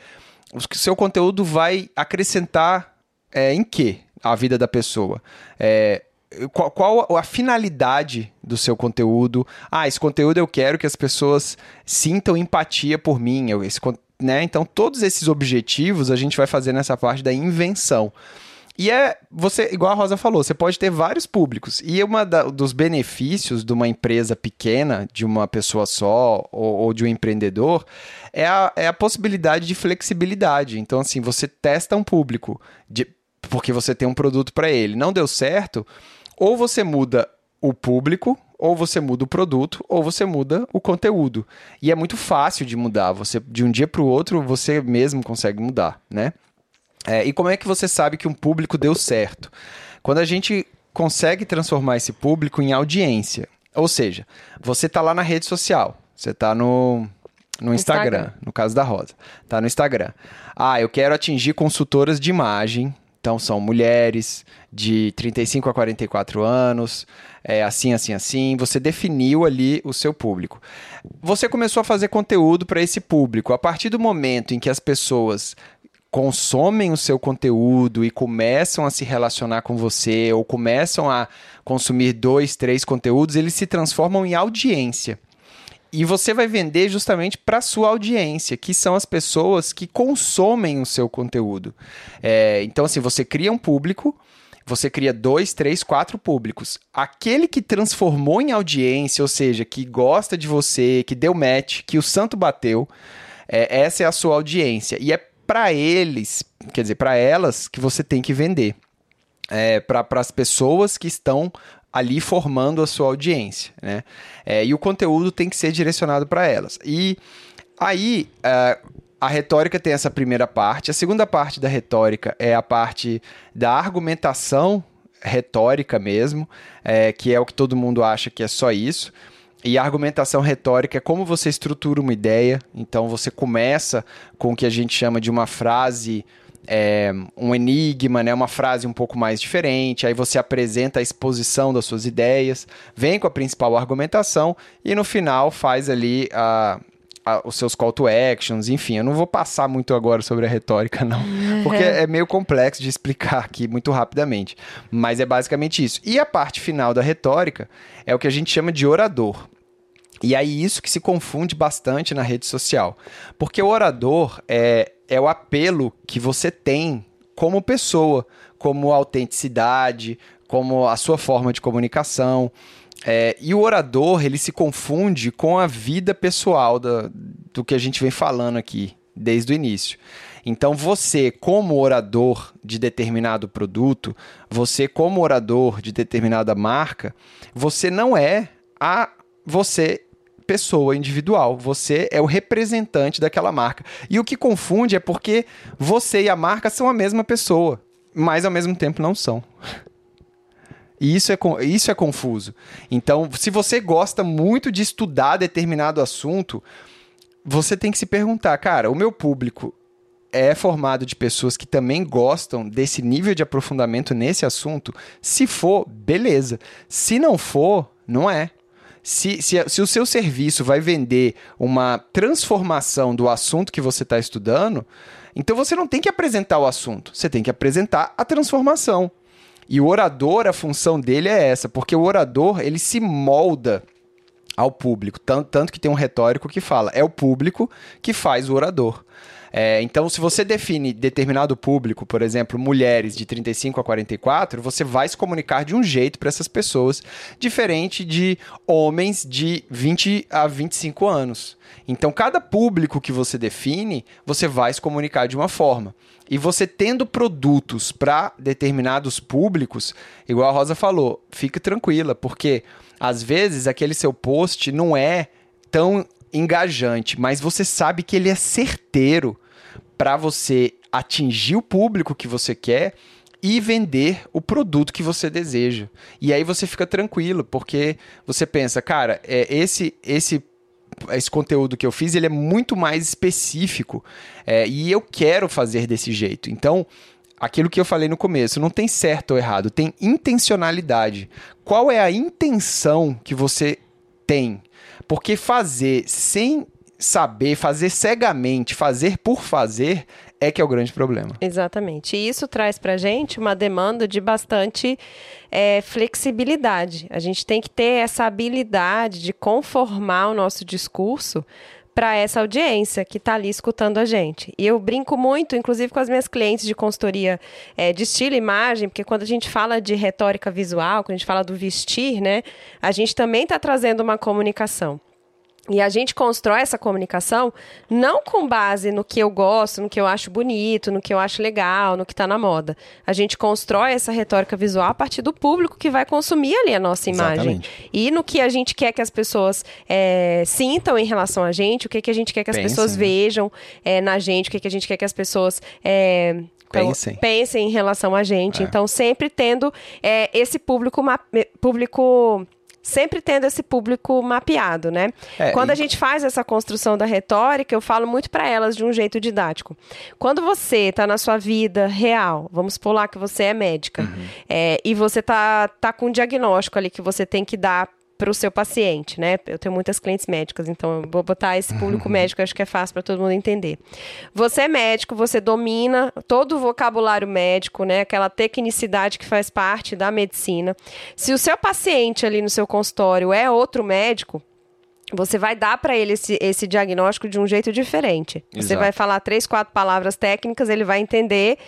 o seu conteúdo vai acrescentar é, em quê a vida da pessoa. É, qual, qual, a finalidade do seu conteúdo? Ah, esse conteúdo eu quero que as pessoas sintam empatia por mim. Eu, esse, né? Então, todos esses objetivos a gente vai fazer nessa parte da invenção. E é você, igual a Rosa falou, você pode ter vários públicos. E da, dos benefícios de uma empresa pequena, de uma pessoa só ou, ou de um empreendedor, é a, é a possibilidade de flexibilidade. Então, assim, você testa um público de, porque você tem um produto para ele. Não deu certo, ou você muda o público, ou você muda o produto, ou você muda o conteúdo. E é muito fácil de mudar. Você de um dia para o outro você mesmo consegue mudar, né? É, e como é que você sabe que um público deu certo? Quando a gente consegue transformar esse público em audiência. Ou seja, você está lá na rede social, você está no, no Instagram, Instagram, no caso da Rosa. Está no Instagram. Ah, eu quero atingir consultoras de imagem então são mulheres de 35 a 44 anos, é, assim, assim, assim. Você definiu ali o seu público. Você começou a fazer conteúdo para esse público. A partir do momento em que as pessoas consomem o seu conteúdo e começam a se relacionar com você ou começam a consumir dois, três conteúdos, eles se transformam em audiência. E você vai vender justamente para sua audiência, que são as pessoas que consomem o seu conteúdo. É, então, assim, você cria um público, você cria dois, três, quatro públicos. Aquele que transformou em audiência, ou seja, que gosta de você, que deu match, que o santo bateu, é, essa é a sua audiência. E é para eles, quer dizer, para elas, que você tem que vender. É, para as pessoas que estão ali formando a sua audiência, né? É, e o conteúdo tem que ser direcionado para elas. E aí é, a retórica tem essa primeira parte. A segunda parte da retórica é a parte da argumentação retórica mesmo, é, que é o que todo mundo acha que é só isso. E a argumentação retórica é como você estrutura uma ideia. Então você começa com o que a gente chama de uma frase é, um enigma, né, uma frase um pouco mais diferente, aí você apresenta a exposição das suas ideias, vem com a principal argumentação e no final faz ali a, a, os seus call to actions, enfim, eu não vou passar muito agora sobre a retórica, não, porque é meio complexo de explicar aqui muito rapidamente, mas é basicamente isso. E a parte final da retórica é o que a gente chama de orador. E aí isso que se confunde bastante na rede social. Porque o orador é, é o apelo que você tem como pessoa, como autenticidade, como a sua forma de comunicação. É, e o orador, ele se confunde com a vida pessoal do que a gente vem falando aqui desde o início. Então, você, como orador de determinado produto, você, como orador de determinada marca, você não é a você pessoa individual. Você é o representante daquela marca. E o que confunde é porque você e a marca são a mesma pessoa, mas ao mesmo tempo não são. E isso é, isso é confuso. Então, se você gosta muito de estudar determinado assunto, você tem que se perguntar, cara, o meu público é formado de pessoas que também gostam desse nível de aprofundamento nesse assunto? Se for, beleza. Se não for, não é. Se, se, se o seu serviço vai vender uma transformação do assunto que você está estudando, então você não tem que apresentar o assunto, você tem que apresentar a transformação. E o orador, a função dele é essa, porque o orador, ele se molda ao público, tanto, tanto que tem um retórico que fala, é o público que faz o orador. É, então, se você define determinado público, por exemplo, mulheres de 35 a 44, você vai se comunicar de um jeito para essas pessoas, diferente de homens de 20 a 25 anos. Então, cada público que você define, você vai se comunicar de uma forma. E você tendo produtos para determinados públicos, igual a Rosa falou, fique tranquila, porque às vezes aquele seu post não é tão engajante, mas você sabe que ele é certeiro para você atingir o público que você quer e vender o produto que você deseja. E aí você fica tranquilo, porque você pensa, cara, é, esse esse esse conteúdo que eu fiz ele é muito mais específico é, e eu quero fazer desse jeito. Então, aquilo que eu falei no começo, não tem certo ou errado, tem intencionalidade. Qual é a intenção que você tem? Porque fazer sem saber, fazer cegamente, fazer por fazer, é que é o grande problema. Exatamente. E isso traz para a gente uma demanda de bastante é, flexibilidade. A gente tem que ter essa habilidade de conformar o nosso discurso para essa audiência que está ali escutando a gente. E eu brinco muito, inclusive com as minhas clientes de consultoria é, de estilo e imagem, porque quando a gente fala de retórica visual, quando a gente fala do vestir, né, a gente também está trazendo uma comunicação. E a gente constrói essa comunicação não com base no que eu gosto, no que eu acho bonito, no que eu acho legal, no que está na moda. A gente constrói essa retórica visual a partir do público que vai consumir ali a nossa imagem. Exatamente. E no que a gente quer que as pessoas é, sintam em relação a gente, o que, que a gente quer que as Pensem, pessoas né? vejam é, na gente, o que, que a gente quer que as pessoas. É, pensem. pensem em relação a gente. É. Então, sempre tendo é, esse público, público sempre tendo esse público mapeado, né? É, Quando e... a gente faz essa construção da retórica, eu falo muito para elas de um jeito didático. Quando você está na sua vida real, vamos pular que você é médica, uhum. é, e você tá, tá com um diagnóstico ali que você tem que dar para o seu paciente, né? Eu tenho muitas clientes médicas, então eu vou botar esse público médico, acho que é fácil para todo mundo entender. Você é médico, você domina todo o vocabulário médico, né? Aquela tecnicidade que faz parte da medicina. Se o seu paciente ali no seu consultório é outro médico, você vai dar para ele esse, esse, diagnóstico de um jeito diferente. Exato. Você vai falar três, quatro palavras técnicas, ele vai entender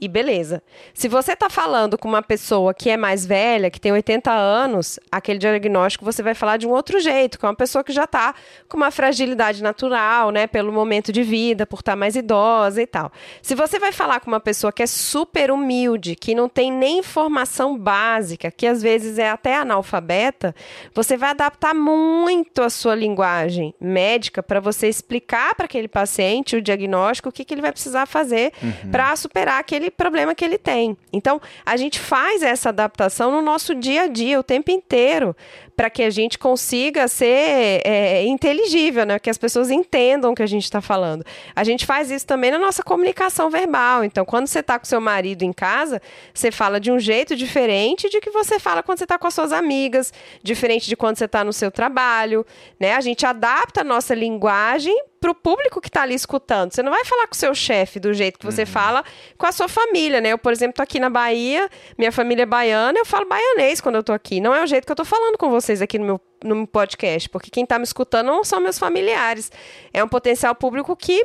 e beleza. Se você está falando com uma pessoa que é mais velha, que tem 80 anos, aquele diagnóstico você vai falar de um outro jeito, que é uma pessoa que já está com uma fragilidade natural, né, pelo momento de vida, por estar tá mais idosa e tal. Se você vai falar com uma pessoa que é super humilde, que não tem nem informação básica, que às vezes é até analfabeta, você vai adaptar muito a sua linguagem médica para você explicar para aquele paciente o diagnóstico, o que, que ele vai precisar fazer uhum. para superar aquele aquele problema que ele tem. Então, a gente faz essa adaptação no nosso dia a dia, o tempo inteiro, para que a gente consiga ser é, inteligível, né? Que as pessoas entendam o que a gente está falando. A gente faz isso também na nossa comunicação verbal. Então, quando você está com seu marido em casa, você fala de um jeito diferente de que você fala quando você está com as suas amigas, diferente de quando você está no seu trabalho, né? A gente adapta a nossa linguagem para o público que está ali escutando. Você não vai falar com o seu chefe do jeito que você uhum. fala com a sua família, né? Eu, por exemplo, tô aqui na Bahia, minha família é baiana, eu falo baianês quando eu tô aqui. Não é o jeito que eu tô falando com vocês aqui no meu, no meu podcast, porque quem está me escutando não são meus familiares. É um potencial público que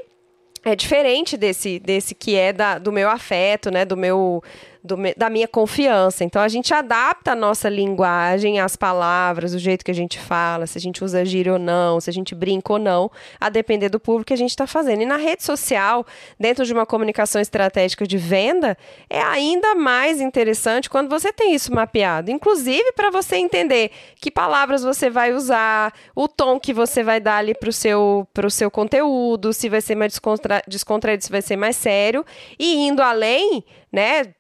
é diferente desse, desse que é da, do meu afeto, né? Do meu do, da minha confiança. Então a gente adapta a nossa linguagem, as palavras, o jeito que a gente fala, se a gente usa gíria ou não, se a gente brinca ou não, a depender do público que a gente está fazendo. E na rede social, dentro de uma comunicação estratégica de venda, é ainda mais interessante quando você tem isso mapeado. Inclusive para você entender que palavras você vai usar, o tom que você vai dar ali para o seu, seu conteúdo, se vai ser mais descontra descontraído, se vai ser mais sério. E indo além, né?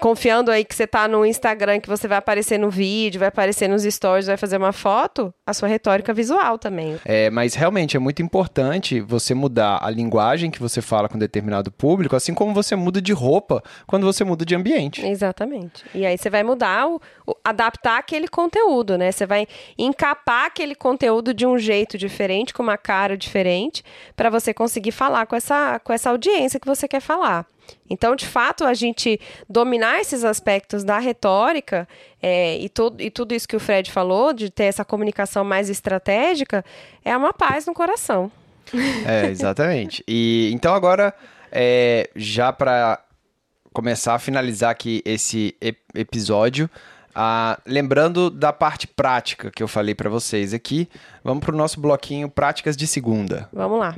Confiando aí que você está no Instagram, que você vai aparecer no vídeo, vai aparecer nos stories, vai fazer uma foto, a sua retórica visual também. É, mas realmente é muito importante você mudar a linguagem que você fala com determinado público, assim como você muda de roupa quando você muda de ambiente. Exatamente. E aí você vai mudar, o, o adaptar aquele conteúdo, né? Você vai encapar aquele conteúdo de um jeito diferente, com uma cara diferente, para você conseguir falar com essa, com essa audiência que você quer falar. Então, de fato, a gente dominar esses aspectos da retórica é, e, tudo, e tudo isso que o Fred falou, de ter essa comunicação mais estratégica, é uma paz no coração. É, exatamente. E então agora, é, já para começar a finalizar aqui esse episódio, ah, lembrando da parte prática que eu falei para vocês aqui, vamos para o nosso bloquinho Práticas de Segunda. Vamos lá.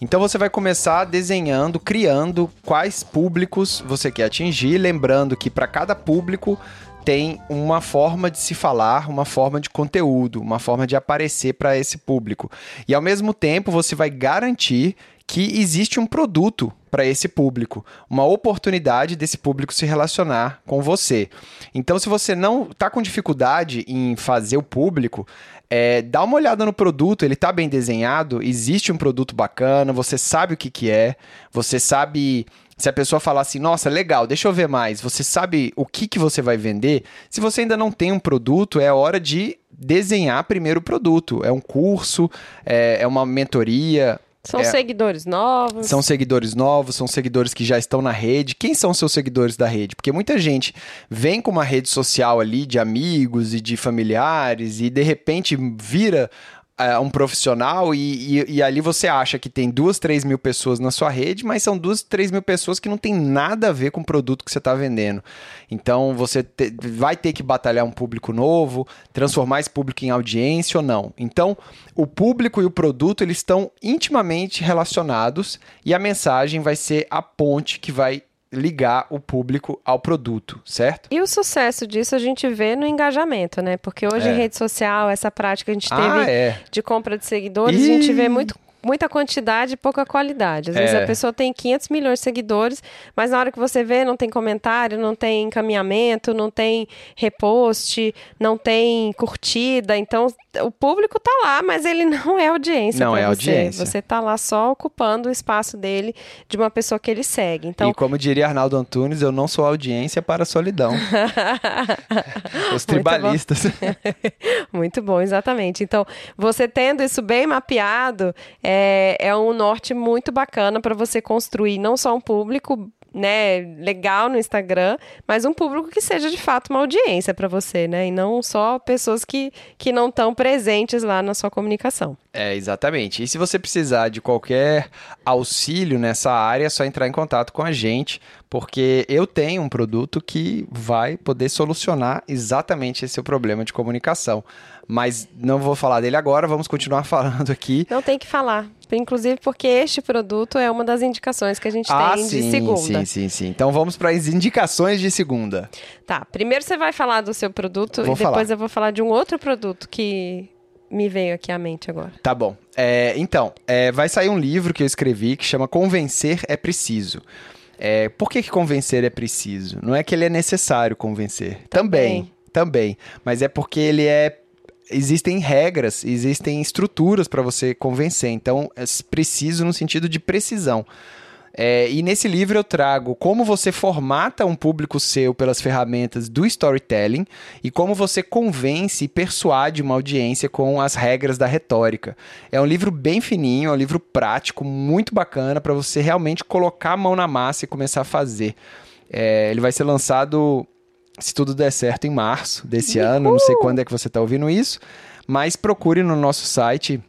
Então você vai começar desenhando, criando quais públicos você quer atingir, lembrando que para cada público tem uma forma de se falar, uma forma de conteúdo, uma forma de aparecer para esse público. E ao mesmo tempo você vai garantir que existe um produto para esse público, uma oportunidade desse público se relacionar com você. Então, se você não está com dificuldade em fazer o público, é, dá uma olhada no produto, ele está bem desenhado, existe um produto bacana, você sabe o que, que é, você sabe. Se a pessoa falar assim, nossa, legal, deixa eu ver mais, você sabe o que, que você vai vender? Se você ainda não tem um produto, é hora de desenhar primeiro o produto. É um curso, é, é uma mentoria, são é, seguidores novos. São seguidores novos, são seguidores que já estão na rede. Quem são seus seguidores da rede? Porque muita gente vem com uma rede social ali de amigos e de familiares e de repente vira uh, um profissional e, e, e, ali você acha que tem duas, três mil pessoas na sua rede, mas são duas, três mil pessoas que não tem nada a ver com o produto que você está vendendo. Então você te, vai ter que batalhar um público novo, transformar esse público em audiência ou não. Então o público e o produto eles estão intimamente relacionados e a mensagem vai ser a ponte que vai ligar o público ao produto, certo? E o sucesso disso a gente vê no engajamento, né? Porque hoje é. em rede social, essa prática que a gente teve ah, é. de compra de seguidores, e... a gente vê muito muita quantidade e pouca qualidade. Às é. vezes a pessoa tem 500 milhões de seguidores, mas na hora que você vê, não tem comentário, não tem encaminhamento, não tem repost, não tem curtida. Então, o público tá lá, mas ele não é audiência. Não é você. audiência. Você tá lá só ocupando o espaço dele de uma pessoa que ele segue. Então... E como diria Arnaldo Antunes, eu não sou audiência para a solidão. Os tribalistas. Muito bom. Muito bom, exatamente. Então, você tendo isso bem mapeado, é, é um norte muito bacana para você construir não só um público né, legal no Instagram, mas um público que seja de fato uma audiência para você, né? E não só pessoas que, que não estão presentes lá na sua comunicação. É, exatamente. E se você precisar de qualquer auxílio nessa área, é só entrar em contato com a gente, porque eu tenho um produto que vai poder solucionar exatamente esse seu problema de comunicação. Mas não vou falar dele agora, vamos continuar falando aqui. Não tem que falar. Inclusive porque este produto é uma das indicações que a gente ah, tem sim, de segunda. Sim, sim, sim. Então vamos para as indicações de segunda. Tá. Primeiro você vai falar do seu produto vou e depois falar. eu vou falar de um outro produto que me veio aqui à mente agora. Tá bom. É, então, é, vai sair um livro que eu escrevi que chama Convencer é Preciso. É, por que, que convencer é preciso? Não é que ele é necessário convencer. Também. também. Também. Mas é porque ele é existem regras, existem estruturas para você convencer. Então, é preciso no sentido de precisão. É, e nesse livro eu trago como você formata um público seu pelas ferramentas do storytelling e como você convence e persuade uma audiência com as regras da retórica. É um livro bem fininho, é um livro prático, muito bacana para você realmente colocar a mão na massa e começar a fazer. É, ele vai ser lançado, se tudo der certo, em março desse Uhul! ano. Não sei quando é que você está ouvindo isso, mas procure no nosso site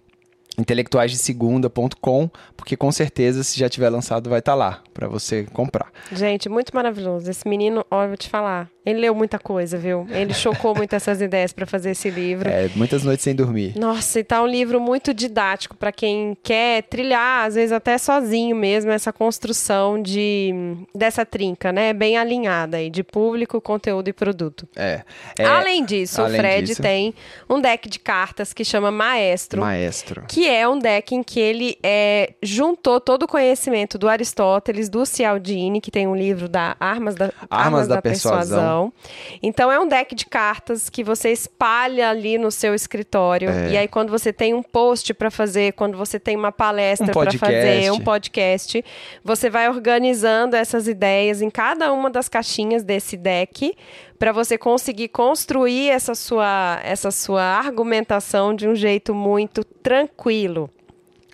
intelectuaisdesegunda.com, porque com certeza, se já tiver lançado, vai estar tá lá para você comprar. Gente, muito maravilhoso. Esse menino, ó, eu vou te falar, ele leu muita coisa, viu? Ele chocou muito essas ideias para fazer esse livro. É, muitas noites sem dormir. Nossa, e tá um livro muito didático para quem quer trilhar, às vezes até sozinho mesmo, essa construção de dessa trinca, né? Bem alinhada aí, de público, conteúdo e produto. É. é além disso, além o Fred disso... tem um deck de cartas que chama Maestro. Maestro. Que é um deck em que ele é, juntou todo o conhecimento do Aristóteles, do Cialdini, que tem um livro da Armas da, Armas, Armas da, da persuasão. persuasão. Então é um deck de cartas que você espalha ali no seu escritório. É. E aí, quando você tem um post para fazer, quando você tem uma palestra um para fazer, um podcast, você vai organizando essas ideias em cada uma das caixinhas desse deck para você conseguir construir essa sua, essa sua argumentação de um jeito muito tranquilo.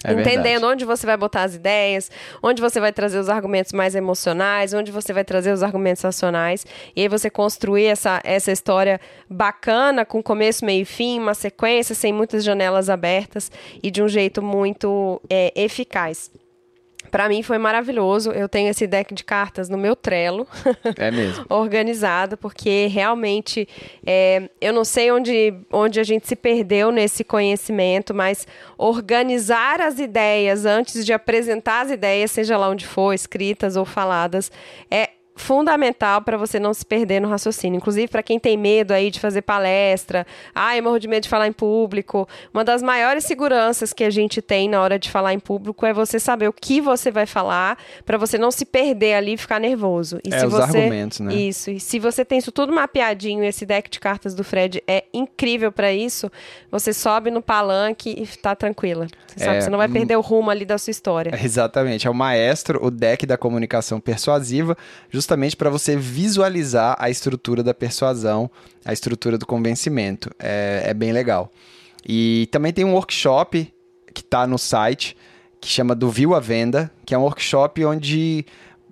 É entendendo verdade. onde você vai botar as ideias, onde você vai trazer os argumentos mais emocionais, onde você vai trazer os argumentos racionais, e aí você construir essa, essa história bacana, com começo, meio e fim, uma sequência, sem muitas janelas abertas e de um jeito muito é, eficaz. Para mim foi maravilhoso. Eu tenho esse deck de cartas no meu Trello. É mesmo. organizado, porque realmente é, eu não sei onde, onde a gente se perdeu nesse conhecimento, mas organizar as ideias antes de apresentar as ideias, seja lá onde for, escritas ou faladas, é fundamental para você não se perder no raciocínio. Inclusive, para quem tem medo aí de fazer palestra, ah, eu morro de medo de falar em público. Uma das maiores seguranças que a gente tem na hora de falar em público é você saber o que você vai falar, para você não se perder ali e ficar nervoso. E é, se os você... argumentos, né? Isso. E se você tem isso tudo mapeadinho, esse deck de cartas do Fred é incrível para isso, você sobe no palanque e tá tranquila. Você, é, sabe, você não vai perder o rumo ali da sua história. Exatamente. É o maestro, o deck da comunicação persuasiva, justamente justamente para você visualizar a estrutura da persuasão, a estrutura do convencimento. É, é bem legal. E também tem um workshop que está no site que chama do Viu a Venda, que é um workshop onde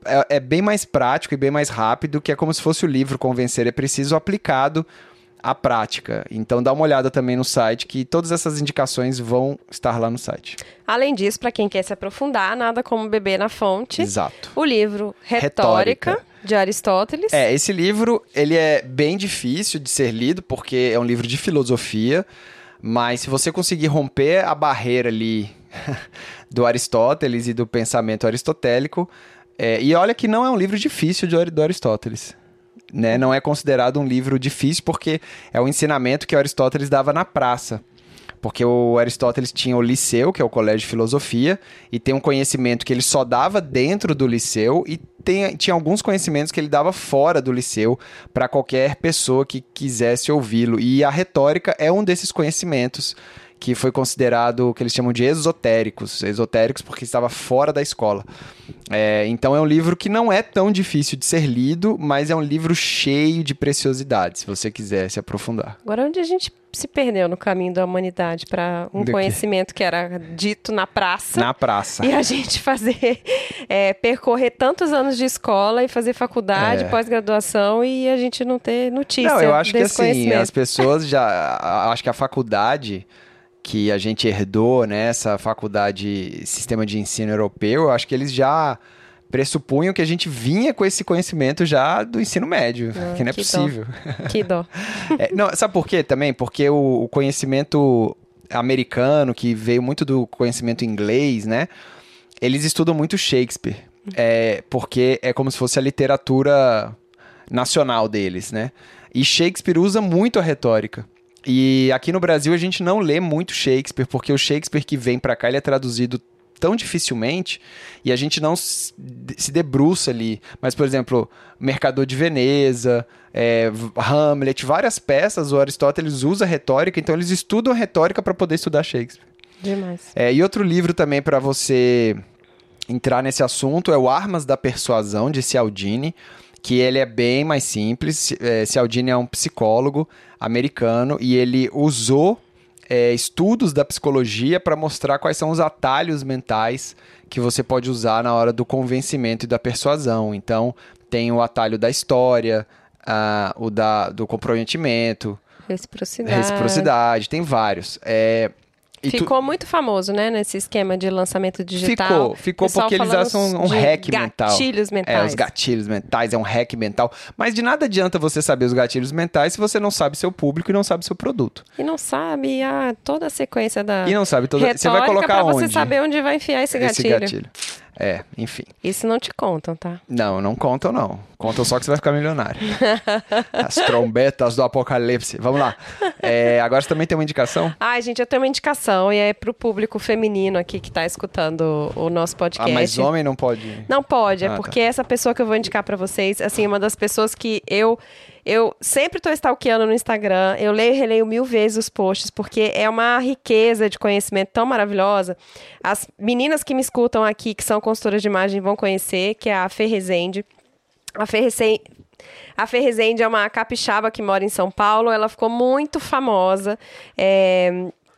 é, é, bem mais prático e bem mais rápido, que é como se fosse o livro Convencer é Preciso aplicado à prática. Então dá uma olhada também no site, que todas essas indicações vão estar lá no site. Além disso, para quem quer se aprofundar, nada como beber na fonte. Exato. O livro Retórica, Retórica. de Aristóteles. É, esse livro, ele é bem difícil de ser lido, porque é um livro de filosofia, mas se você conseguir romper a barreira ali do Aristóteles e do pensamento aristotélico, é, e olha que não é um livro difícil de, do Aristóteles né, não é considerado um livro difícil porque é o ensinamento que Aristóteles dava na praça. Porque o Aristóteles tinha o liceu, que é o colégio de filosofia, e tem um conhecimento que ele só dava dentro do liceu, e tem, tinha alguns conhecimentos que ele dava fora do liceu para qualquer pessoa que quisesse ouvi-lo. E a retórica é um desses conhecimentos que foi considerado o que eles chamam de esotéricos, esotéricos porque estava fora da escola. É, então é um livro que não é tão difícil de ser lido, mas é um livro cheio de preciosidades, se você quiser se aprofundar. Agora, onde a gente se perdeu no caminho da humanidade para um Do conhecimento que? que? era dito na praça. Na praça. E a gente fazer, é, percorrer tantos anos de escola e fazer faculdade, é. pós-graduação e a gente não ter notícia. Não, eu acho que assim, as pessoas já. Acho que a faculdade que a gente herdou nessa né, faculdade sistema de ensino europeu, eu acho que eles já pressupunham que a gente vinha com esse conhecimento já do ensino médio, ah, que não é que possível. Dó. Que dó. é, não, sabe por quê também? Porque o, o, conhecimento americano, que veio muito do conhecimento inglês, né? Eles estudam muito Shakespeare, é, porque é como se fosse a literatura nacional deles, né? E Shakespeare usa muito a retórica. E aqui no Brasil a gente não lê muito Shakespeare, porque o Shakespeare que vem para cá ele é traduzido tão dificilmente e a gente não se debruça ali. Mas, por exemplo, Mercador de Veneza, é, Hamlet, várias peças, o Aristóteles usa retórica, então eles estudam retórica para poder estudar Shakespeare. Demais. É, e outro livro também para você entrar nesse assunto é o Armas da Persuasão, de Cialdini que ele é bem mais simples. É, Cialdini é um psicólogo americano e ele usou é, estudos da psicologia para mostrar quais são os atalhos mentais que você pode usar na hora do convencimento e da persuasão. Então, tem o atalho da história, o da, do comprometimento, reciprocidade. reciprocidade, tem vários. É, e ficou tu... muito famoso, né, nesse esquema de lançamento digital. Ficou, ficou porque eles acham um hack mental. gatilhos mentais. É, os gatilhos mentais, é um hack mental. Mas de nada adianta você saber os gatilhos mentais se você não sabe seu público e não sabe seu produto. E não sabe ah, toda a sequência da E não sabe toda... Você vai colocar pra onde? você saber onde vai enfiar esse gatilho. Esse gatilho. É, enfim. Isso não te contam, tá? Não, não contam, não. Contam só que você vai ficar milionário. As trombetas do apocalipse. Vamos lá. É, agora você também tem uma indicação? Ai, gente, eu tenho uma indicação e é pro público feminino aqui que tá escutando o nosso podcast. Ah, mas homem não pode? Não pode, é ah, porque tá. essa pessoa que eu vou indicar para vocês, assim, uma das pessoas que eu eu sempre estou stalkeando no Instagram, eu leio e releio mil vezes os posts, porque é uma riqueza de conhecimento tão maravilhosa. As meninas que me escutam aqui, que são consultoras de imagem, vão conhecer, que é a Fê Rezende. A Fê a Rezende é uma capixaba que mora em São Paulo, ela ficou muito famosa. É,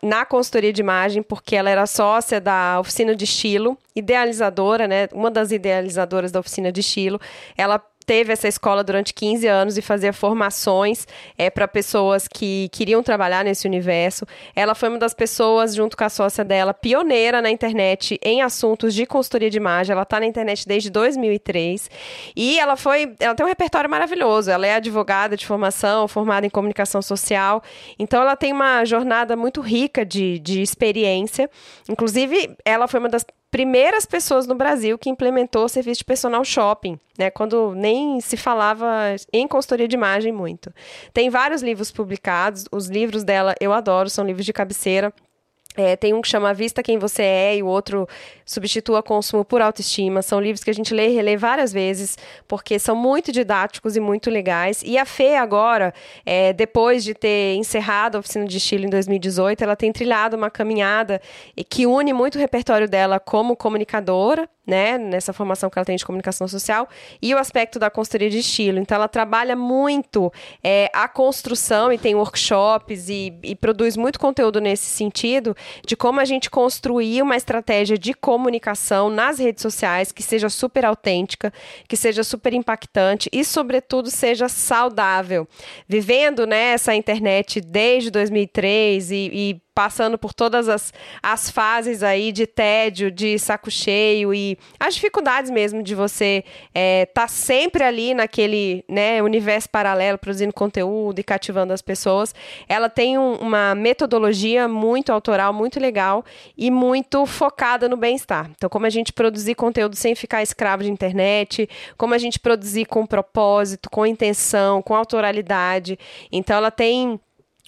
na consultoria de imagem, porque ela era sócia da oficina de estilo, idealizadora, né? Uma das idealizadoras da oficina de estilo. Ela teve essa escola durante 15 anos e fazia formações é, para pessoas que queriam trabalhar nesse universo. Ela foi uma das pessoas, junto com a sócia dela, pioneira na internet em assuntos de consultoria de imagem. Ela está na internet desde 2003 e ela foi, ela tem um repertório maravilhoso. Ela é advogada de formação, formada em comunicação social. Então ela tem uma jornada muito rica de, de experiência. Inclusive, ela foi uma das primeiras pessoas no Brasil que implementou o serviço de personal shopping, né? Quando nem se falava em consultoria de imagem muito. Tem vários livros publicados, os livros dela eu adoro, são livros de cabeceira. É, tem um que chama Vista Quem Você É e o outro Substitua Consumo por Autoestima. São livros que a gente lê e relê várias vezes, porque são muito didáticos e muito legais. E a Fê, agora, é, depois de ter encerrado a oficina de estilo em 2018, ela tem trilhado uma caminhada que une muito o repertório dela como comunicadora, né, nessa formação que ela tem de comunicação social, e o aspecto da consultoria de estilo. Então, ela trabalha muito é, a construção e tem workshops e, e, produz muito conteúdo nesse sentido de como a gente construir uma estratégia de comunicação nas redes sociais que seja super autêntica, que seja super impactante e, sobretudo, seja saudável. Vivendo né, internet desde 2003 e, e passando por todas as, as fases aí de tédio, de saco cheio e as dificuldades mesmo de você estar é, tá sempre ali naquele né, universo paralelo, produzindo conteúdo e cativando as pessoas. Ela tem um, uma metodologia muito autoral, muito legal e muito focada no bem-estar. Então, como a gente produzir conteúdo sem ficar escravo de internet, como a gente produzir com propósito, com intenção, com autoralidade. Então, ela tem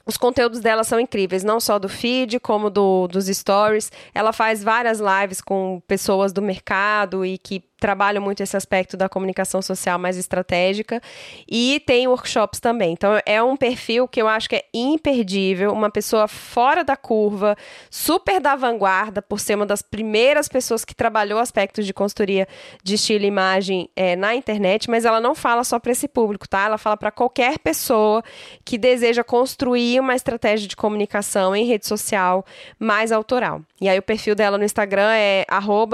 os conteúdos dela são incríveis, não só do feed, como do, dos stories. Ela faz várias lives com pessoas do mercado e que trabalham muito esse aspecto da comunicação social mais estratégica e tem workshops também. Então é um perfil que eu acho que é imperdível, uma pessoa fora da curva, super da vanguarda, por ser uma das primeiras pessoas que trabalhou aspectos de consultoria de estilo e imagem é, na internet, mas ela não fala só para esse público, tá? Ela fala para qualquer pessoa que deseja construir uma estratégia de comunicação em rede social mais autoral. E aí o perfil dela no Instagram é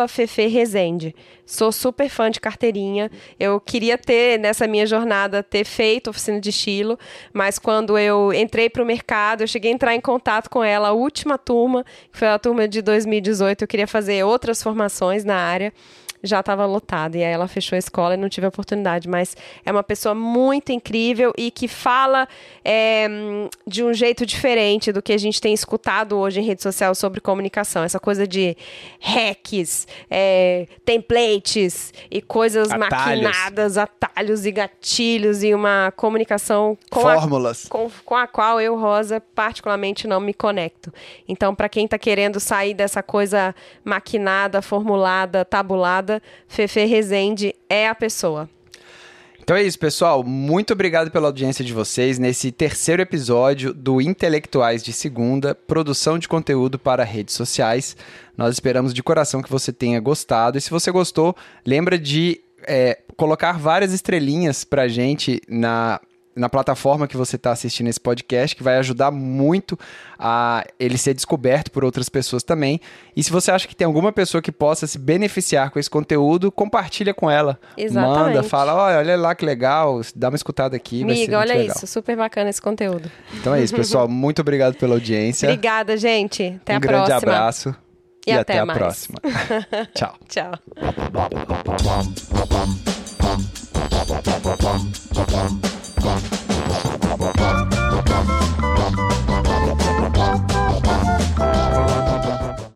@feferezende. Sou super fã de carteirinha. Eu queria ter, nessa minha jornada, ter feito oficina de estilo, mas quando eu entrei para o mercado, eu cheguei a entrar em contato com ela, a última turma, que foi a turma de 2018, eu queria fazer outras formações na área. Já estava lotado. E aí ela fechou a escola e não tive a oportunidade. Mas é uma pessoa muito incrível e que fala é, de um jeito diferente do que a gente tem escutado hoje em rede social sobre comunicação. Essa coisa de hacks, é, templates e coisas Atalhos. maquinadas, atalhos e gatilhos e uma comunicação com a Fórmulas. com, com a qual eu, Rosa, particularmente não me conecto. Então, para quem está querendo sair dessa coisa maquinada, formulada, tabulada, Fefe Rezende é a pessoa. Então é isso, pessoal. Muito obrigado pela audiência de vocês nesse terceiro episódio do Intelectuais de Segunda, produção de conteúdo para redes sociais. Nós esperamos de coração que você tenha gostado. E se você gostou, lembra de é, colocar várias estrelinhas pra gente na na plataforma que você está assistindo esse podcast, que vai ajudar muito a ele ser descoberto por outras pessoas também. E se você acha que tem alguma pessoa que possa se beneficiar com esse conteúdo, compartilha com ela. Exatamente. Manda, fala, olha, olha lá que legal, dá uma escutada aqui. vai ser Amiga, muito olha legal. isso, super bacana esse conteúdo. Então é isso, pessoal. Muito obrigado pela audiência. Obrigada, gente. Até um a grande próxima. abraço. E E, até até, a mais. próxima. Tchau. Tchau. Bye.